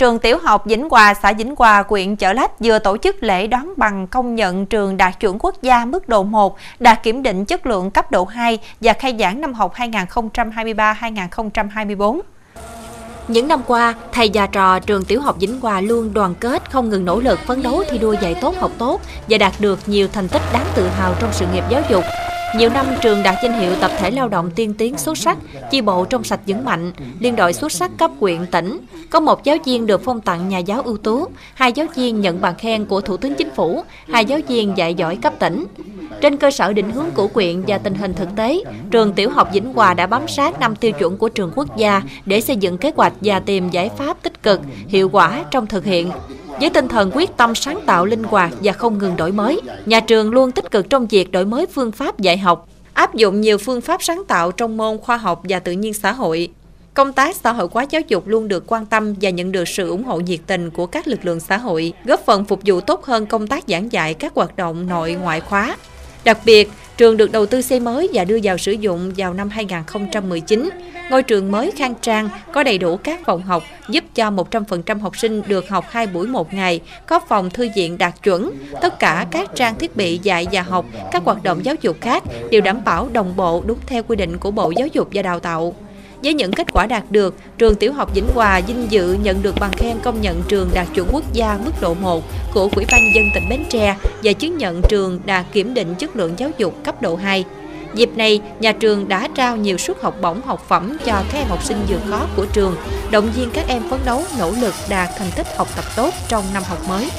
trường tiểu học Vĩnh Hòa, xã Vĩnh Hòa, huyện Chợ Lách vừa tổ chức lễ đón bằng công nhận trường đạt chuẩn quốc gia mức độ 1, đạt kiểm định chất lượng cấp độ 2 và khai giảng năm học 2023-2024. Những năm qua, thầy và trò trường tiểu học Vĩnh Hòa luôn đoàn kết, không ngừng nỗ lực phấn đấu thi đua dạy tốt học tốt và đạt được nhiều thành tích đáng tự hào trong sự nghiệp giáo dục. Nhiều năm trường đạt danh hiệu tập thể lao động tiên tiến xuất sắc, chi bộ trong sạch vững mạnh, liên đội xuất sắc cấp quyện tỉnh. Có một giáo viên được phong tặng nhà giáo ưu tú, hai giáo viên nhận bằng khen của Thủ tướng Chính phủ, hai giáo viên dạy giỏi cấp tỉnh. Trên cơ sở định hướng của quyện và tình hình thực tế, trường tiểu học Vĩnh Hòa đã bám sát năm tiêu chuẩn của trường quốc gia để xây dựng kế hoạch và tìm giải pháp tích cực, hiệu quả trong thực hiện. Với tinh thần quyết tâm sáng tạo linh hoạt và không ngừng đổi mới, nhà trường luôn tích cực trong việc đổi mới phương pháp dạy học, áp dụng nhiều phương pháp sáng tạo trong môn khoa học và tự nhiên xã hội. Công tác xã hội hóa giáo dục luôn được quan tâm và nhận được sự ủng hộ nhiệt tình của các lực lượng xã hội, góp phần phục vụ tốt hơn công tác giảng dạy các hoạt động nội ngoại khóa. Đặc biệt, trường được đầu tư xây mới và đưa vào sử dụng vào năm 2019. Ngôi trường mới khang trang, có đầy đủ các phòng học, giúp cho 100% học sinh được học 2 buổi một ngày, có phòng thư viện đạt chuẩn. Tất cả các trang thiết bị dạy và học, các hoạt động giáo dục khác đều đảm bảo đồng bộ đúng theo quy định của Bộ Giáo dục và Đào tạo. Với những kết quả đạt được, trường tiểu học Vĩnh Hòa vinh dự nhận được bằng khen công nhận trường đạt chuẩn quốc gia mức độ 1 của Ủy ban nhân dân tỉnh Bến Tre và chứng nhận trường đạt kiểm định chất lượng giáo dục cấp độ 2. Dịp này, nhà trường đã trao nhiều suất học bổng học phẩm cho các em học sinh vượt khó của trường, động viên các em phấn đấu nỗ lực đạt thành tích học tập tốt trong năm học mới.